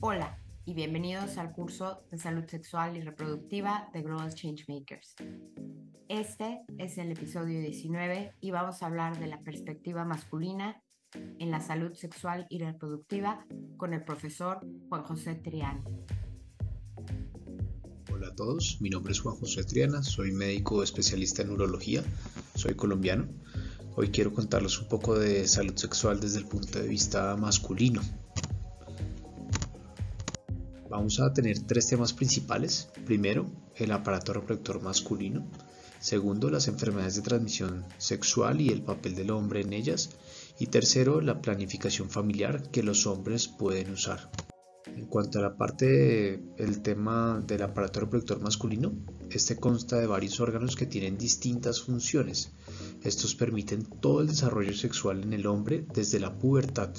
Hola y bienvenidos al curso de salud sexual y reproductiva de Global Changemakers. Este es el episodio 19 y vamos a hablar de la perspectiva masculina en la salud sexual y reproductiva con el profesor Juan José Triana. Hola a todos, mi nombre es Juan José Triana, soy médico especialista en urología, soy colombiano. Hoy quiero contarles un poco de salud sexual desde el punto de vista masculino. Vamos a tener tres temas principales. Primero, el aparato reproductor masculino. Segundo, las enfermedades de transmisión sexual y el papel del hombre en ellas. Y tercero, la planificación familiar que los hombres pueden usar. En cuanto a la parte del tema del aparato reproductor masculino, este consta de varios órganos que tienen distintas funciones. Estos permiten todo el desarrollo sexual en el hombre desde la pubertad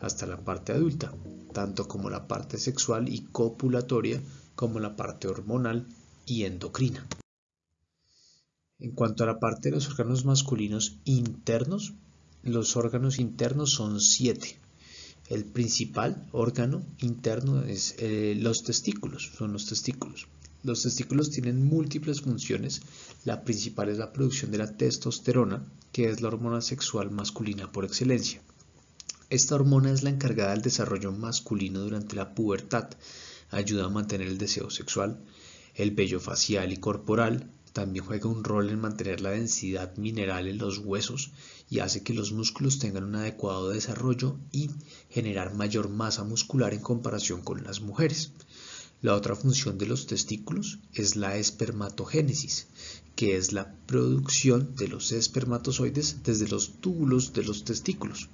hasta la parte adulta, tanto como la parte sexual y copulatoria como la parte hormonal y endocrina. En cuanto a la parte de los órganos masculinos internos, los órganos internos son siete. El principal órgano interno es eh, los testículos, son los testículos. Los testículos tienen múltiples funciones. La principal es la producción de la testosterona, que es la hormona sexual masculina por excelencia. Esta hormona es la encargada del desarrollo masculino durante la pubertad, ayuda a mantener el deseo sexual. El vello facial y corporal también juega un rol en mantener la densidad mineral en los huesos y hace que los músculos tengan un adecuado desarrollo y generar mayor masa muscular en comparación con las mujeres. La otra función de los testículos es la espermatogénesis, que es la producción de los espermatozoides desde los túbulos de los testículos.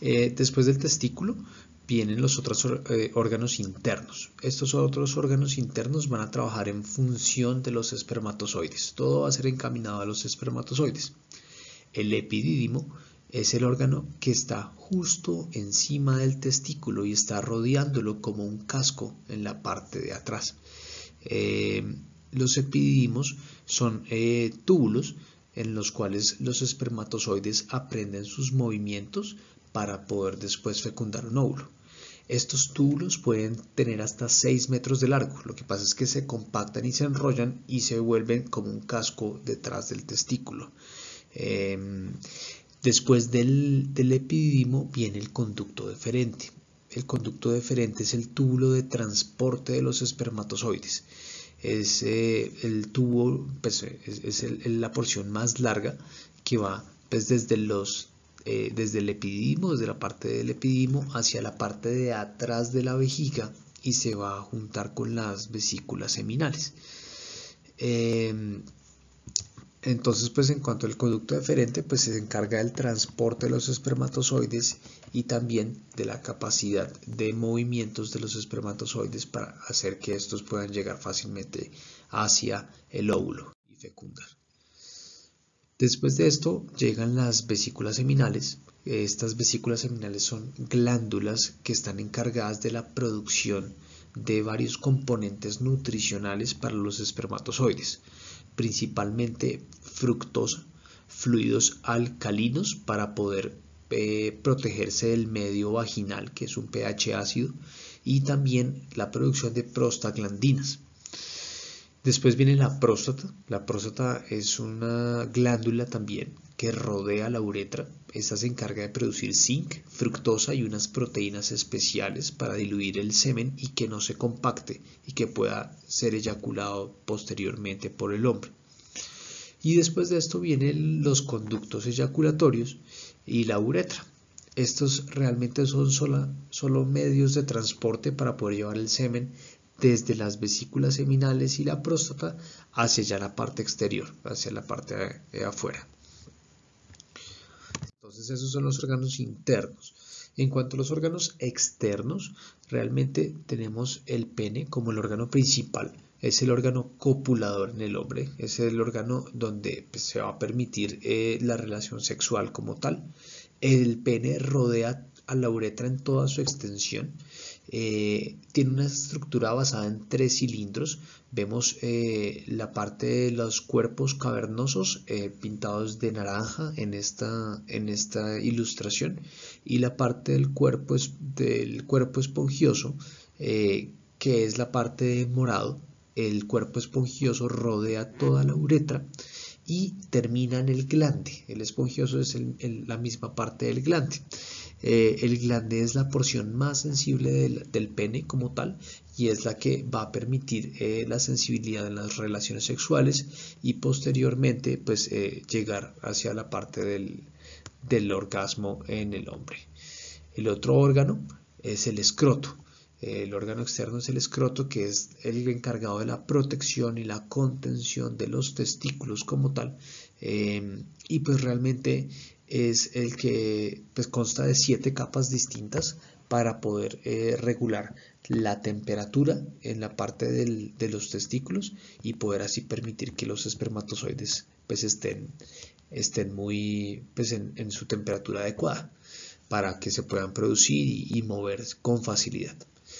Eh, después del testículo vienen los otros eh, órganos internos. Estos otros órganos internos van a trabajar en función de los espermatozoides. Todo va a ser encaminado a los espermatozoides. El epidídimo es el órgano que está justo encima del testículo y está rodeándolo como un casco en la parte de atrás. Eh, los epidídimos son túbulos en los cuales los espermatozoides aprenden sus movimientos para poder después fecundar un óvulo. Estos túbulos pueden tener hasta 6 metros de largo, lo que pasa es que se compactan y se enrollan y se vuelven como un casco detrás del testículo. Em, después del, del epididimo viene el conducto deferente. El conducto deferente es el túbulo de transporte de los espermatozoides. Es eh, el tubo, pues, es, la porción más larga que va pues, desde los eh, desde el epidimo, desde la parte del epidimo hacia la parte de atrás de la vejiga y se va a juntar con las vesículas seminales. Em, entonces, pues en cuanto al conducto deferente, pues se encarga del transporte de los espermatozoides y también de la capacidad de movimientos de los espermatozoides para hacer que estos puedan llegar fácilmente hacia el óvulo y fecundar. Después de esto llegan las vesículas seminales. Estas vesículas seminales son glándulas que están encargadas de la producción de varios componentes nutricionales para los espermatozoides, principalmente fructosa, fluidos alcalinos para poder eh, protegerse del medio vaginal, que es un pH ácido, y también la producción de prostaglandinas. Después viene la próstata. La próstata es una glándula también que rodea la uretra. Esta se encarga de producir zinc, fructosa y unas proteínas especiales para diluir el semen y que no se compacte y que pueda ser eyaculado posteriormente por el hombre. Y después de esto vienen los conductos eyaculatorios y la uretra. Estos realmente son solo medios de transporte para poder llevar el semen desde las vesículas seminales y la próstata hacia ya la parte exterior, hacia la parte de afuera. Entonces esos son los órganos internos. En cuanto a los órganos externos, realmente tenemos el pene como el órgano principal. Es el órgano copulador en el hombre, es el órgano donde pues, se va a permitir eh, la relación sexual como tal. El pene rodea a la uretra en toda su extensión. Eh, tiene una estructura basada en tres cilindros. Vemos eh, la parte de los cuerpos cavernosos eh, pintados de naranja en esta, en esta ilustración y la parte del cuerpo, del cuerpo esponjioso que es la parte de morado. El cuerpo esponjioso rodea toda la uretra y termina en el glande. El esponjioso es la misma parte del glande. Eh, el glande es la porción más sensible del, pene como tal y es la que va a permitir eh, la sensibilidad en las relaciones sexuales y posteriormente pues eh, llegar hacia la parte del, del orgasmo en el hombre. El otro órgano es el escroto. El órgano externo es el escroto, que es el encargado de la protección y la contención de los testículos como tal. Em, y pues realmente es el que pues consta de siete capas distintas para poder eh, regular la temperatura en la parte de los testículos y poder así permitir que los espermatozoides pues estén, estén muy pues en, su temperatura adecuada para que se puedan producir y, y mover con facilidad.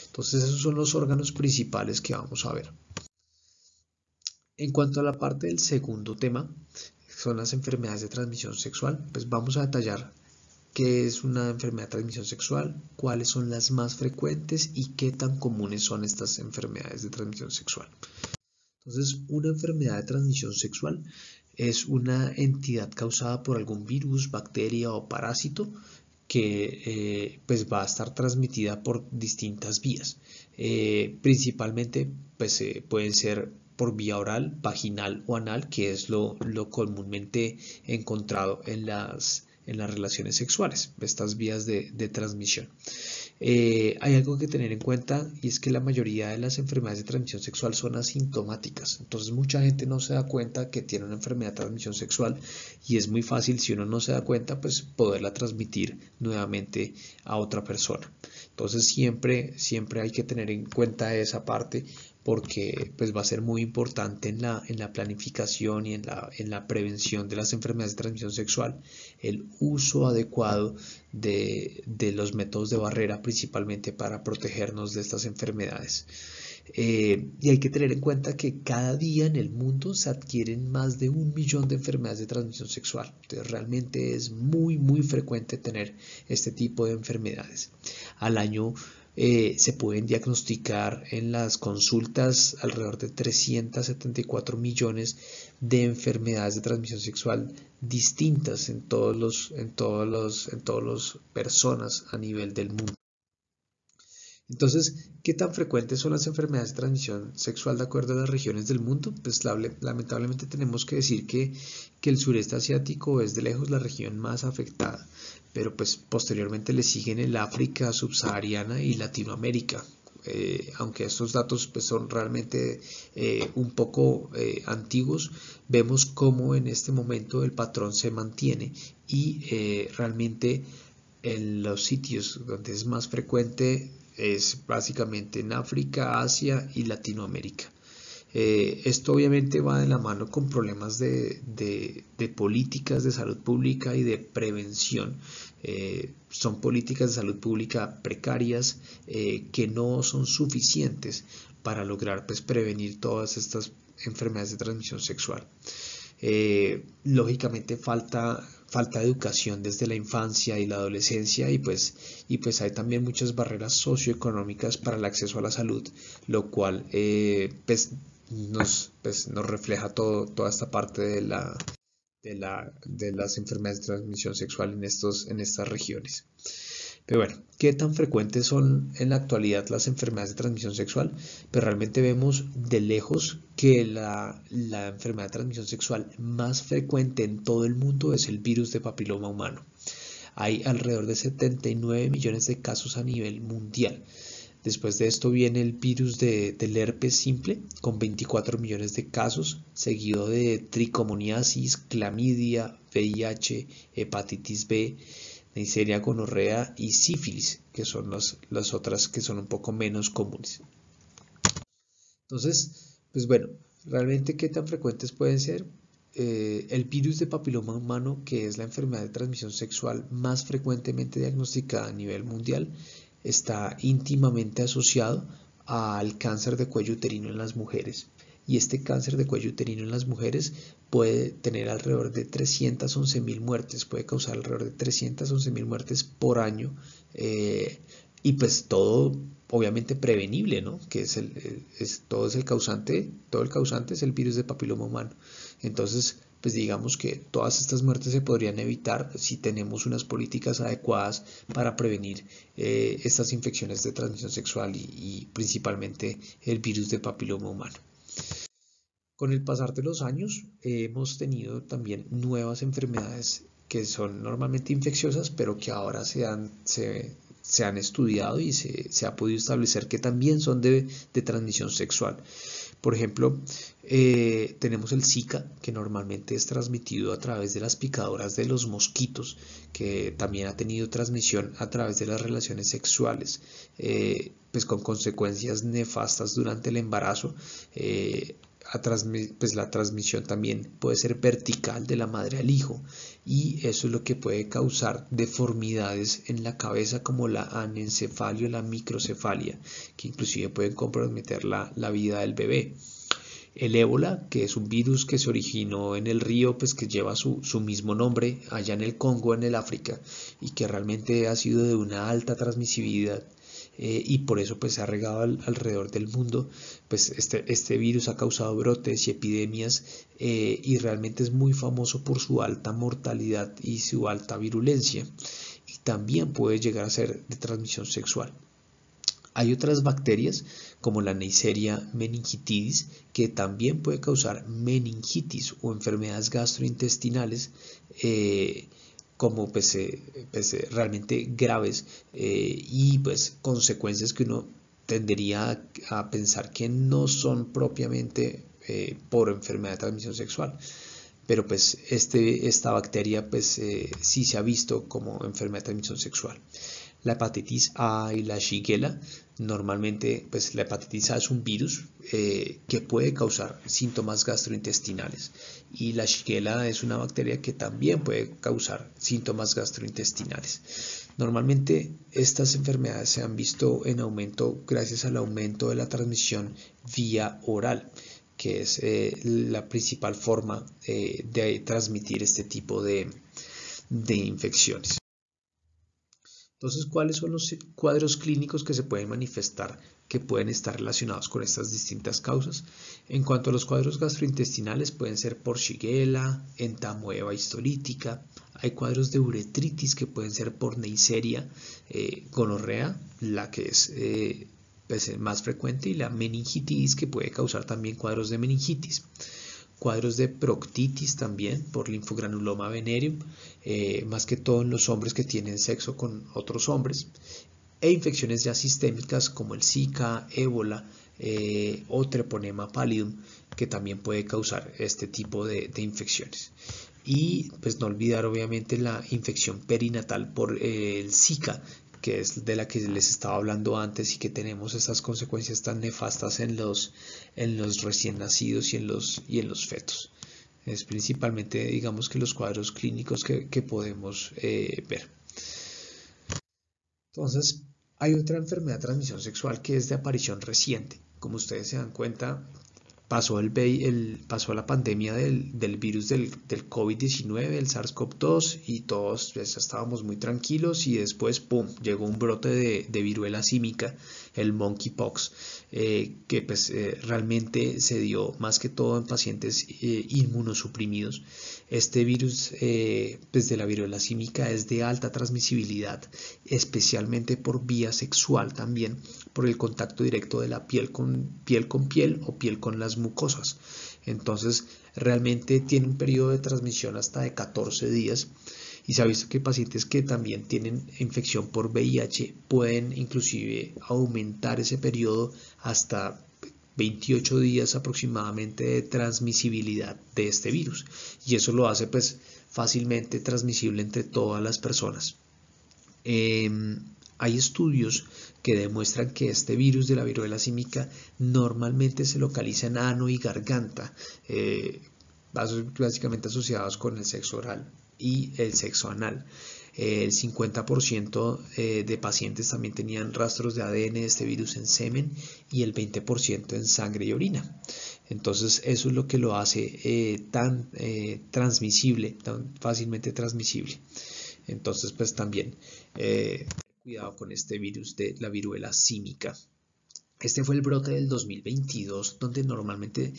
Entonces esos son los órganos principales que vamos a ver. En cuanto a la parte del segundo tema, son las enfermedades de transmisión sexual, pues vamos a detallar qué es una enfermedad de transmisión sexual, cuáles son las más frecuentes y qué tan comunes son estas enfermedades de transmisión sexual. Entonces, una enfermedad de transmisión sexual es una entidad causada por algún virus, bacteria o parásito que eh, pues va a estar transmitida por distintas vías. Eh, principalmente pues eh, pueden ser por vía oral, vaginal o anal, que es lo, lo comúnmente encontrado en las, en las relaciones sexuales, estas vías de, de transmisión. Eh, hay algo que tener en cuenta y es que la mayoría de las enfermedades de transmisión sexual son asintomáticas. Entonces mucha gente no se da cuenta que tiene una enfermedad de transmisión sexual y es muy fácil si uno no se da cuenta pues poderla transmitir nuevamente a otra persona. Entonces siempre, siempre hay que tener en cuenta esa parte porque pues va a ser muy importante en la, en la planificación y en la, en la prevención de las enfermedades de transmisión sexual, el uso adecuado de, los métodos de barrera principalmente para protegernos de estas enfermedades. Eh, y hay que tener en cuenta que cada día en el mundo se adquieren más de un millón de enfermedades de transmisión sexual. Realmente es muy muy frecuente tener este tipo de enfermedades. Al año eh, se pueden diagnosticar en las consultas alrededor de 374 millones de enfermedades de transmisión sexual distintas en todos los en todos los en todas las personas a nivel del mundo. Entonces, ¿qué tan frecuentes son las enfermedades de transmisión sexual de acuerdo a las regiones del mundo? Pues lamentablemente tenemos que decir que, que el sureste asiático es de lejos la región más afectada pero pues posteriormente le siguen el África subsahariana y Latinoamérica. Eh, aunque estos datos pues, son realmente eh, un poco eh, antiguos, vemos cómo en este momento el patrón se mantiene y realmente en los sitios donde es más frecuente es básicamente en África, Asia y Latinoamérica. Eh, esto obviamente va de la mano con problemas de, políticas de salud pública y de prevención. Eh, son políticas de salud pública precarias eh, que no son suficientes para lograr pues, prevenir todas estas enfermedades de transmisión sexual. lógicamente falta falta de educación desde la infancia y la adolescencia y pues, y pues hay también muchas barreras socioeconómicas para el acceso a la salud, lo cual pues, nos, pues, nos refleja todo, toda esta parte de, la, de, la, de las enfermedades de transmisión sexual en, estos, en estas regiones. Pero bueno, ¿qué tan frecuentes son en la actualidad las enfermedades de transmisión sexual? Pero pues realmente vemos de lejos que la, la, enfermedad de transmisión sexual más frecuente en todo el mundo es el virus de papiloma humano. Hay alrededor de 79 millones de casos a nivel mundial. Después de esto viene el virus del herpes simple con 24 millones de casos, seguido de tricomoniasis, clamidia, VIH, hepatitis B, Neisseria gonorrea y sífilis, que son las otras que son un poco menos comunes. Entonces, pues bueno, realmente qué tan frecuentes pueden ser. eh, el virus de papiloma humano, que es la enfermedad de transmisión sexual más frecuentemente diagnosticada a nivel mundial, está íntimamente asociado al cáncer de cuello uterino en las mujeres. Y este cáncer de cuello uterino en las mujeres puede tener alrededor de 311 mil muertes, puede causar alrededor de 311 mil muertes por año. Eh, y pues todo obviamente prevenible, ¿no? Que es el, es, todo es el causante, todo el causante es el virus de papiloma humano. Entonces, pues digamos que todas estas muertes se podrían evitar si tenemos unas políticas adecuadas para prevenir eh, estas infecciones de transmisión sexual y, principalmente el virus de papiloma humano. Con el pasar de los años hemos tenido también nuevas enfermedades que son normalmente infecciosas, pero que ahora se han, se, han estudiado y se, se, ha podido establecer que también son de, de transmisión sexual. Por ejemplo, eh, tenemos el Zika, que normalmente es transmitido a través de las picadoras de los mosquitos, que también ha tenido transmisión a través de las relaciones sexuales, eh, pues con consecuencias nefastas durante el embarazo. Eh, pues la transmisión también puede ser vertical de la madre al hijo y eso es lo que puede causar deformidades en la cabeza como la anencefalia o la microcefalia que inclusive pueden comprometer la, vida del bebé. El ébola, que es un virus que se originó en el río, pues que lleva su, su, mismo nombre allá en el Congo, en el África, y que realmente ha sido de una alta transmisibilidad eh, y por eso pues se ha regado alrededor del mundo, pues este, este virus ha causado brotes y epidemias eh, y realmente es muy famoso por su alta mortalidad y su alta virulencia y también puede llegar a ser de transmisión sexual. Hay otras bacterias como la Neisseria meningitidis que también puede causar meningitis o enfermedades gastrointestinales eh, como pues, eh, eh, realmente graves eh, y pues consecuencias que uno tendería a, pensar que no son propiamente por enfermedad de transmisión sexual. Pero pues este, esta bacteria pues sí se ha visto como enfermedad de transmisión sexual la hepatitis A y la Shigella Normalmente, pues la hepatitis A es un virus eh, que puede causar síntomas gastrointestinales y la Shigella es una bacteria que también puede causar síntomas gastrointestinales. Normalmente estas enfermedades se han visto en aumento gracias al aumento de la transmisión vía oral, que es eh, la principal forma eh, de transmitir este tipo de infecciones. Entonces, ¿cuáles son los cuadros clínicos que se pueden manifestar que pueden estar relacionados con estas distintas causas? En cuanto a los cuadros gastrointestinales, pueden ser por Shigella, entamoeba histolítica, hay cuadros de uretritis que pueden ser por Neisseria, eh, gonorrea, la que es eh, pues, más frecuente, y la meningitis que puede causar también cuadros de meningitis cuadros de proctitis también por linfogranuloma venereum, eh, más que todo en los hombres que tienen sexo con otros hombres, e infecciones ya sistémicas como el Zika, ébola eh, o treponema pallidum, que también puede causar este tipo de, infecciones. Y pues no olvidar obviamente la infección perinatal por eh, el Zika, que es de la que les estaba hablando antes y que tenemos estas consecuencias tan nefastas en los, en los recién nacidos y en los, y en los fetos. Es principalmente, digamos que los cuadros clínicos que, que podemos eh, ver. Entonces, hay otra enfermedad de transmisión sexual que es de aparición reciente. Como ustedes se dan cuenta, pasó, el, el, pasó la pandemia del, del virus del, del COVID-19, el SARS-CoV-2, y todos pues, estábamos muy tranquilos y después, ¡pum!, llegó un brote de, de viruela símica, el monkeypox, eh, que pues eh, realmente se dio más que todo en pacientes eh, inmunosuprimidos. Este virus pues de la viruela símica es de alta transmisibilidad, especialmente por vía sexual también, por el contacto directo de la piel con piel, con piel o piel con las mucosas. Entonces, realmente tiene un periodo de transmisión hasta de 14 días y se ha visto que pacientes que también tienen infección por VIH pueden inclusive aumentar ese periodo hasta 28 días aproximadamente de transmisibilidad de este virus y eso lo hace pues fácilmente transmisible entre todas las personas. Em, hay estudios que demuestran que este virus de la viruela símica normalmente se localiza en ano y garganta. Eh, básicamente asociados con el sexo oral y el sexo anal. El 50% eh, de pacientes también tenían rastros de ADN de este virus en semen y el 20% en sangre y orina. Entonces eso es lo que lo hace eh, tan eh, transmisible, tan fácilmente transmisible. Entonces pues también cuidado con este virus de la viruela símica. Este fue el brote del 2022, donde normalmente,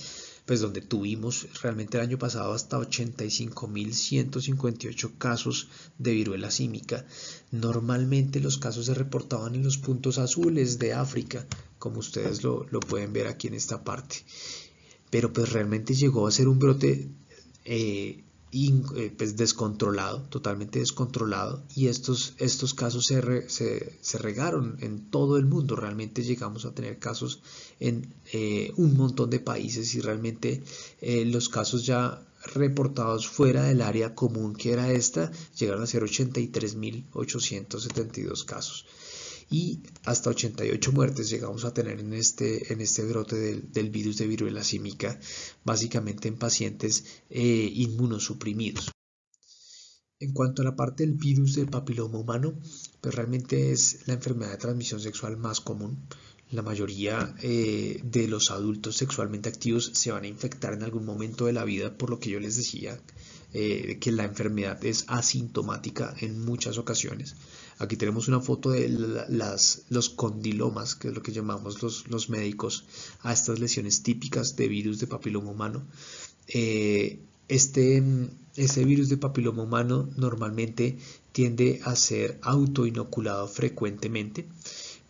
pues donde tuvimos realmente el año pasado hasta 85.158 casos de viruela símica. Normalmente los casos se reportaban en los puntos azules de África, como ustedes lo, pueden ver aquí en esta parte. Pero pues realmente llegó a ser un brote eh, eh, pues descontrolado, totalmente descontrolado, y estos, estos casos se, se, regaron en todo el mundo. Realmente llegamos a tener casos en eh, un montón de países y realmente eh, los casos ya reportados fuera del área común que era esta llegaron a ser 83.872 casos y hasta 88 muertes llegamos a tener en este, en este brote del, virus de viruela símica, básicamente en pacientes eh, inmunosuprimidos. En cuanto a la parte del virus del papiloma humano, pues realmente es la enfermedad de transmisión sexual más común. La mayoría eh, de los adultos sexualmente activos se van a infectar en algún momento de la vida, por lo que yo les decía eh, que la enfermedad es asintomática en muchas ocasiones. Aquí tenemos una foto de las, los condilomas, que es lo que llamamos los, médicos a estas lesiones típicas de virus de papiloma humano. Eh, este, este virus de papiloma humano normalmente tiende a ser autoinoculado frecuentemente.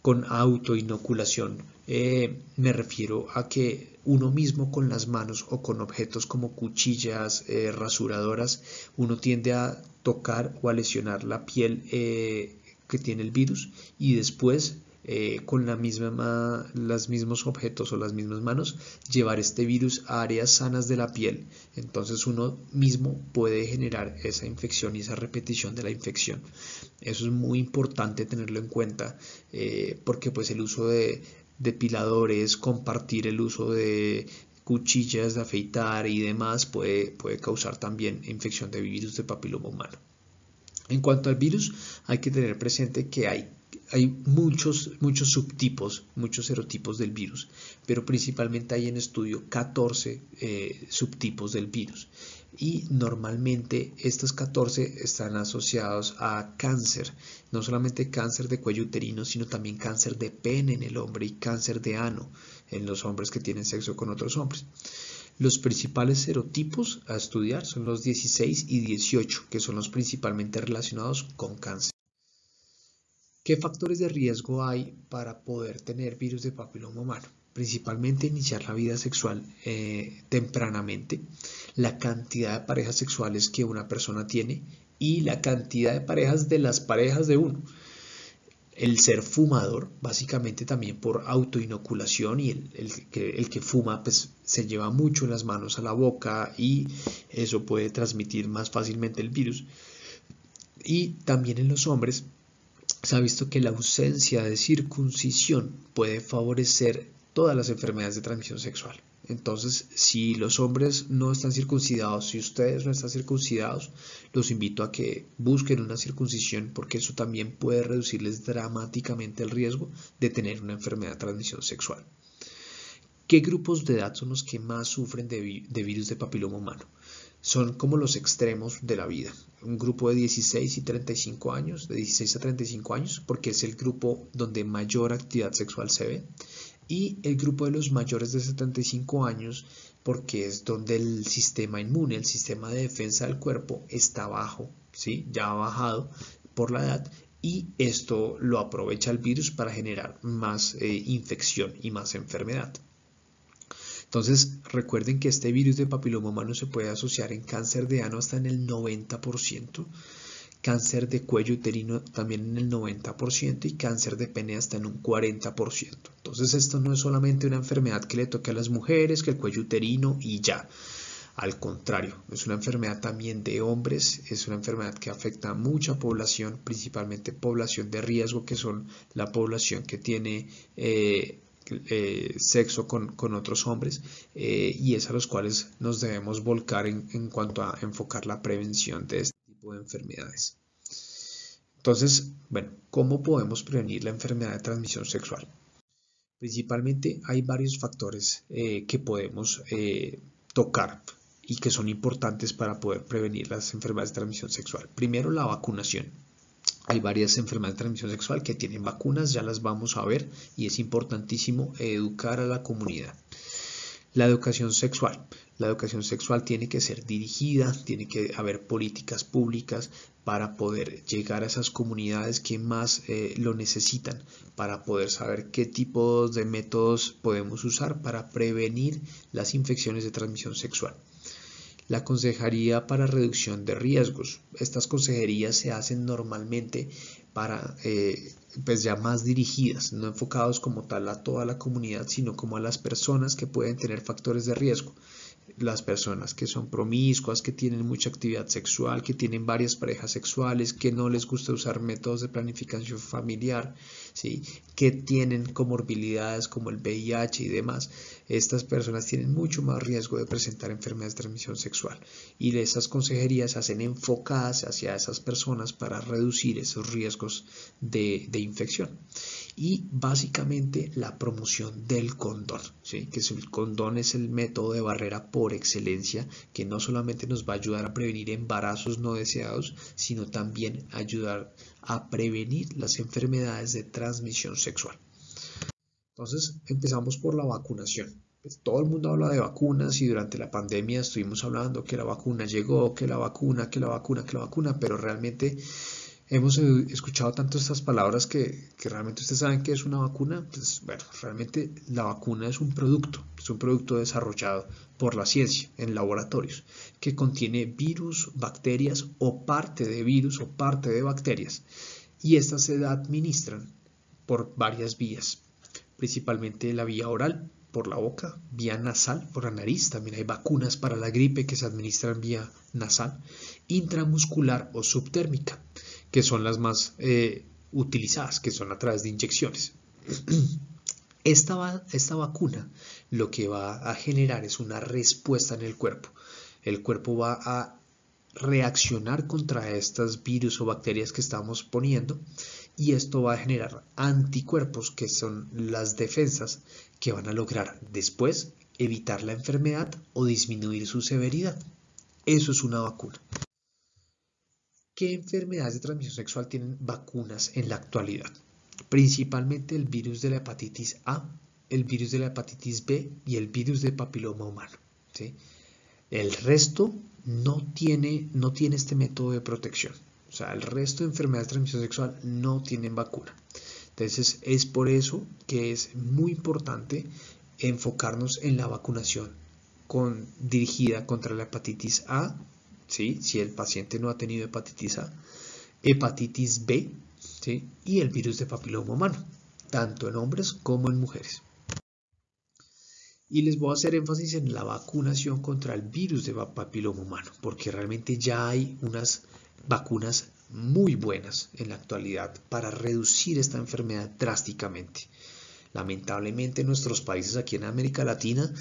Con autoinoculación. Eh, me refiero a que uno mismo con las manos o con objetos como cuchillas, eh, rasuradoras, uno tiende a tocar o a lesionar la piel que tiene el virus y después eh, con la misma, los mismos objetos o las mismas manos llevar este virus a áreas sanas de la piel. Entonces uno mismo puede generar esa infección y esa repetición de la infección. Eso es muy importante tenerlo en cuenta eh, porque pues el uso de depiladores, compartir el uso de cuchillas de afeitar y demás puede, puede causar también infección de virus de papiloma humano. En cuanto al virus, hay que tener presente que hay, hay muchos, muchos subtipos, muchos serotipos del virus, pero principalmente hay en estudio 14 eh, subtipos del virus. Y normalmente estos 14 están asociados a cáncer, no solamente cáncer de cuello uterino, sino también cáncer de pene en el hombre y cáncer de ano en los hombres que tienen sexo con otros hombres. Los principales serotipos a estudiar son los 16 y 18, que son los principalmente relacionados con cáncer. ¿Qué factores de riesgo hay para poder tener virus de papiloma humano? Principalmente iniciar la vida sexual eh, tempranamente, la cantidad de parejas sexuales que una persona tiene y la cantidad de parejas de las parejas de uno el ser fumador, básicamente también por autoinoculación y el, que, el, que, fuma pues se lleva mucho las manos a la boca y eso puede transmitir más fácilmente el virus. Y también en los hombres se ha visto que la ausencia de circuncisión puede favorecer todas las enfermedades de transmisión sexual. Entonces, si los hombres no están circuncidados, si ustedes no están circuncidados, los invito a que busquen una circuncisión porque eso también puede reducirles dramáticamente el riesgo de tener una enfermedad de transmisión sexual. ¿Qué grupos de edad son los que más sufren de, virus de papiloma humano? Son como los extremos de la vida. Un grupo de 16 y 35 años, de 16 a 35 años, porque es el grupo donde mayor actividad sexual se ve y el grupo de los mayores de 75 años porque es donde el sistema inmune, el sistema de defensa del cuerpo está bajo, ¿sí? ya ha bajado por la edad y esto lo aprovecha el virus para generar más eh, infección y más enfermedad. Entonces recuerden que este virus de papiloma humano se puede asociar en cáncer de ano hasta en el 90%, cáncer de cuello uterino también en el 90% y cáncer de pene hasta en un 40%. Entonces esto no es solamente una enfermedad que le toque a las mujeres, que el cuello uterino y ya. Al contrario, es una enfermedad también de hombres, es una enfermedad que afecta a mucha población, principalmente población de riesgo, que son la población que tiene eh, eh, sexo con, otros hombres eh, y es a los cuales nos debemos volcar en, en cuanto a enfocar la prevención de este tipo de enfermedades. Entonces, bueno, ¿cómo podemos prevenir la enfermedad de transmisión sexual? Principalmente hay varios factores eh, que podemos tocar y que son importantes para poder prevenir las enfermedades de transmisión sexual. Primero, la vacunación. Hay varias enfermedades de transmisión sexual que tienen vacunas, ya las vamos a ver y es importantísimo educar a la comunidad. La educación sexual. La educación sexual tiene que ser dirigida, tiene que haber políticas públicas para poder llegar a esas comunidades que más eh, lo necesitan, para poder saber qué tipos de métodos podemos usar para prevenir las infecciones de transmisión sexual la Consejería para Reducción de Riesgos. Estas consejerías se hacen normalmente para, eh, pues ya más dirigidas, no enfocados como tal a toda la comunidad, sino como a las personas que pueden tener factores de riesgo las personas que son promiscuas, que tienen mucha actividad sexual, que tienen varias parejas sexuales, que no les gusta usar métodos de planificación familiar, ¿sí? que tienen comorbilidades como el VIH y demás, estas personas tienen mucho más riesgo de presentar enfermedades de transmisión sexual. Y esas consejerías se hacen enfocadas hacia esas personas para reducir esos riesgos de, de infección y básicamente la promoción del condón, ¿sí? que el condón es el método de barrera por excelencia que no solamente nos va a ayudar a prevenir embarazos no deseados, sino también ayudar a prevenir las enfermedades de transmisión sexual. Entonces empezamos por la vacunación. Pues, todo el mundo habla de vacunas y durante la pandemia estuvimos hablando que la vacuna llegó, que la vacuna, que la vacuna, que la vacuna, pero realmente hemos escuchado tanto estas palabras que, realmente ustedes saben que es una vacuna. Pues bueno, realmente la vacuna es un producto, es un producto desarrollado por la ciencia en laboratorios que contiene virus, bacterias o parte de virus o parte de bacterias. Y estas se administran por varias vías, principalmente la vía oral, por la boca, vía nasal, por la nariz. También hay vacunas para la gripe que se administran vía nasal, intramuscular o subtérmica que son las más eh, utilizadas, que son a través de inyecciones. Esta, esta vacuna lo que va a generar es una respuesta en el cuerpo. El cuerpo va a reaccionar contra estas virus o bacterias que estamos poniendo y esto va a generar anticuerpos que son las defensas que van a lograr después evitar la enfermedad o disminuir su severidad. Eso es una vacuna. ¿Qué enfermedades de transmisión sexual tienen vacunas en la actualidad? Principalmente el virus de la hepatitis A, el virus de la hepatitis B y el virus de papiloma humano. El resto no tiene, no tiene este método de protección. O sea, el resto de enfermedades de transmisión sexual no tienen vacuna. Entonces, es por eso que es muy importante enfocarnos en la vacunación con, dirigida contra la hepatitis A, si el paciente no ha tenido hepatitis A, hepatitis B y el virus de papiloma humano, tanto en hombres como en mujeres. Y les voy a hacer énfasis en la vacunación contra el virus de papiloma humano, porque realmente ya hay unas vacunas muy buenas en la actualidad para reducir esta enfermedad drásticamente. Lamentablemente en nuestros países aquí en América Latina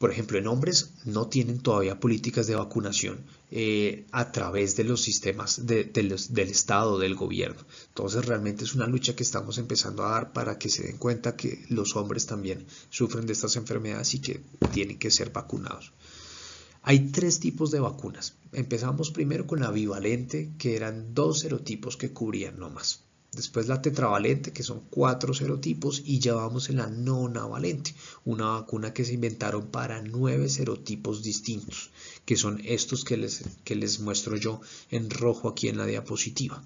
por ejemplo, en hombres no tienen todavía políticas de vacunación eh, a través de los sistemas del Estado, del gobierno. Entonces realmente es una lucha que estamos empezando a dar para que se den cuenta que los hombres también sufren de estas enfermedades y que tienen que ser vacunados. Hay tres tipos de vacunas. Empezamos primero con la bivalente, que eran dos serotipos que cubrían no más. Después la tetravalente, que son cuatro serotipos, y ya vamos en la nonavalente, una vacuna que se inventaron para nueve serotipos distintos, que son estos que les, que les muestro yo en rojo aquí en la diapositiva.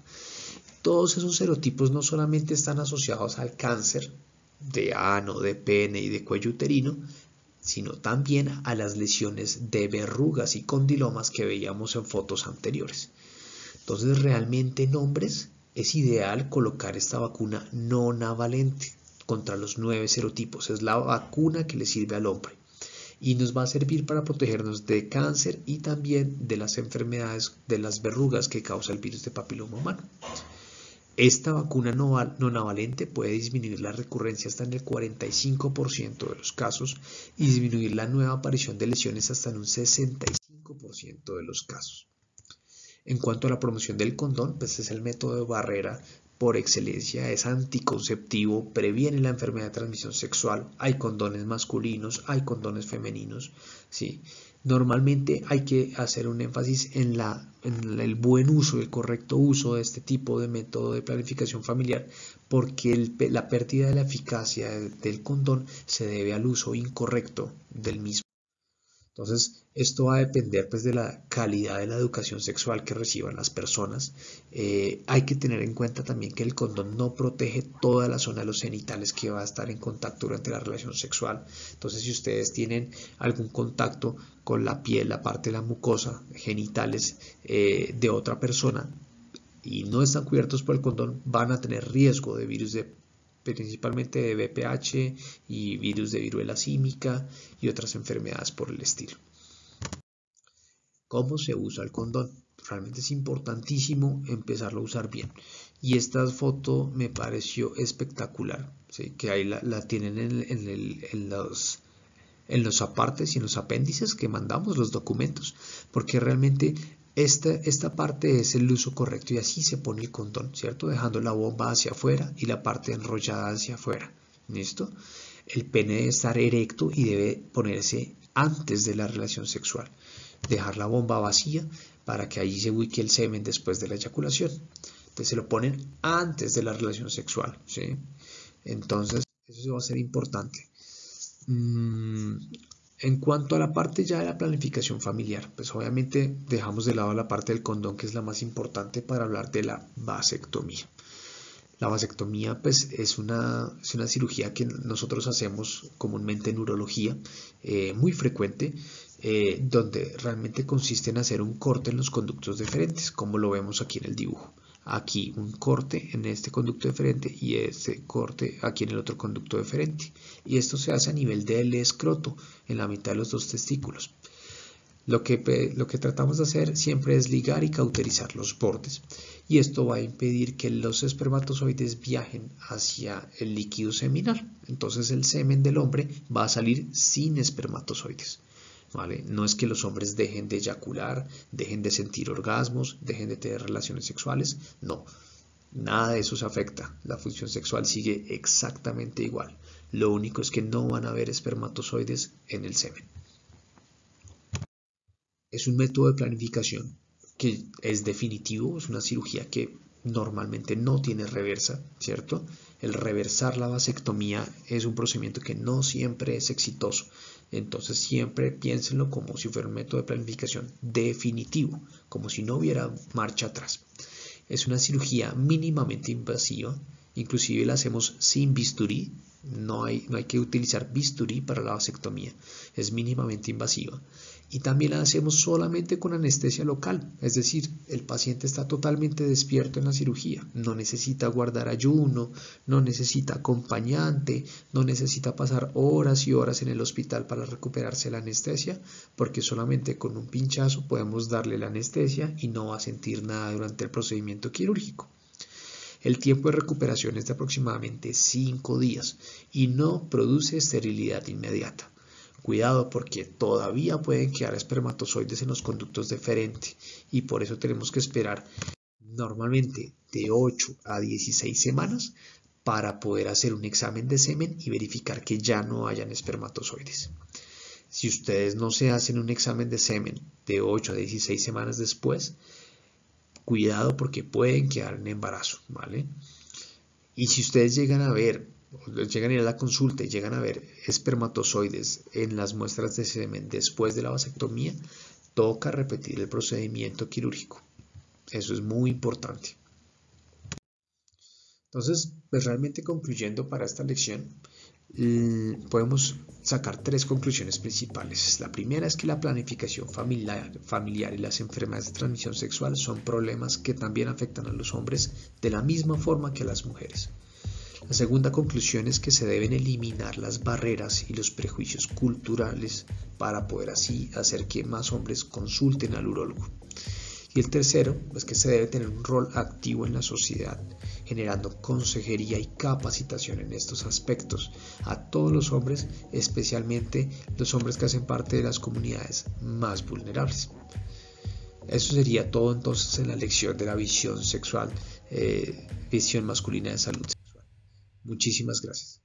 Todos esos serotipos no solamente están asociados al cáncer de ano, de pene y de cuello uterino, sino también a las lesiones de verrugas y condilomas que veíamos en fotos anteriores. Entonces, realmente en hombres es ideal colocar esta vacuna no navalente contra los nueve serotipos. Es la vacuna que le sirve al hombre y nos va a servir para protegernos de cáncer y también de las enfermedades de las verrugas que causa el virus de papiloma humano. Esta vacuna no, navalente puede disminuir la recurrencia hasta en el 45% de los casos y disminuir la nueva aparición de lesiones hasta en un 65% de los casos. En cuanto a la promoción del condón, pues es el método de barrera por excelencia, es anticonceptivo, previene la enfermedad de transmisión sexual, hay condones masculinos, hay condones femeninos, ¿sí? Normalmente hay que hacer un énfasis en, la, en el buen uso, el correcto uso de este tipo de método de planificación familiar, porque la pérdida de la eficacia del condón se debe al uso incorrecto del mismo. Entonces, esto va a depender pues, de la calidad de la educación sexual que reciban las personas. Eh, hay que tener en cuenta también que el condón no protege toda la zona de los genitales que va a estar en contacto durante la relación sexual. Entonces, si ustedes tienen algún contacto con la piel, la parte de la mucosa, genitales eh, de otra persona y no están cubiertos por el condón, van a tener riesgo de virus de principalmente de BPH y virus de viruela símica y otras enfermedades por el estilo. ¿Cómo se usa el condón? Realmente es importantísimo empezarlo a usar bien. Y esta foto me pareció espectacular, que ahí la, tienen en, los, en los apartes y en los apéndices que mandamos los documentos, porque realmente esta, esta parte es el uso correcto y así se pone el condón, ¿cierto? Dejando la bomba hacia afuera y la parte enrollada hacia afuera. ¿Listo? El pene debe estar erecto y debe ponerse antes de la relación sexual. Dejar la bomba vacía para que allí se ubique el semen después de la eyaculación. Entonces se lo ponen antes de la relación sexual. ¿sí? Entonces, eso va a ser importante. Mm, en cuanto a la parte ya de la planificación familiar, pues obviamente dejamos de lado la parte del condón que es la más importante para hablar de la vasectomía. La vasectomía pues es una, una cirugía que nosotros hacemos comúnmente en urología, eh, muy frecuente, eh, donde realmente consiste en hacer un corte en los conductos deferentes, como lo vemos aquí en el dibujo aquí un corte en este conducto deferente y este corte aquí en el otro conducto deferente. Y esto se hace a nivel del escroto, en la mitad de los dos testículos. Lo que, lo que tratamos de hacer siempre es ligar y cauterizar los bordes. Y esto va a impedir que los espermatozoides viajen hacia el líquido seminal. Entonces el semen del hombre va a salir sin espermatozoides. No es que los hombres dejen de eyacular, dejen de sentir orgasmos, dejen de tener relaciones sexuales, no. Nada de eso se afecta. La función sexual sigue exactamente igual. Lo único es que no van a haber espermatozoides en el semen. Es un método de planificación que es definitivo, es una cirugía que normalmente no tiene reversa, ¿cierto? El reversar la vasectomía es un procedimiento que no siempre es exitoso. Entonces siempre piénsenlo como si fuera un método de planificación definitivo, como si no hubiera marcha atrás. Es una cirugía mínimamente invasiva, inclusive la hacemos sin bisturí, no hay, que utilizar bisturí para la vasectomía, es mínimamente invasiva y también la hacemos solamente con anestesia local, es decir, el paciente está totalmente despierto en la cirugía, no necesita guardar ayuno, no necesita acompañante, no necesita pasar horas y horas en el hospital para recuperarse la anestesia, porque solamente con un pinchazo podemos darle la anestesia y no va a sentir nada durante el procedimiento quirúrgico. El tiempo de recuperación es de aproximadamente 5 días y no produce esterilidad inmediata. Cuidado porque todavía pueden quedar espermatozoides en los conductos deferentes y por eso tenemos que esperar normalmente de 8 a 16 semanas para poder hacer un examen de semen y verificar que ya no hayan espermatozoides. Si ustedes no se hacen un examen de semen de 8 a 16 semanas después, cuidado porque pueden quedar en embarazo, ¿vale? Y si ustedes llegan a ver llegan a ir a la consulta y llegan a ver espermatozoides en las muestras de semen después de la vasectomía, toca repetir el procedimiento quirúrgico. Eso es muy importante. Entonces, pues realmente concluyendo para esta lección, mm, podemos sacar tres conclusiones principales. La primera es que la planificación familiar, familiar, y las enfermedades de transmisión sexual son problemas que también afectan a los hombres de la misma forma que a las mujeres. La segunda conclusión es que se deben eliminar las barreras y los prejuicios culturales para poder así hacer que más hombres consulten al urólogo. Y el tercero es que se debe tener un rol activo en la sociedad generando consejería y capacitación en estos aspectos a todos los hombres, especialmente los hombres que hacen parte de las comunidades más vulnerables. Eso sería todo entonces en la lección de la visión sexual, eh, visión masculina de salud. Muchísimas gracias.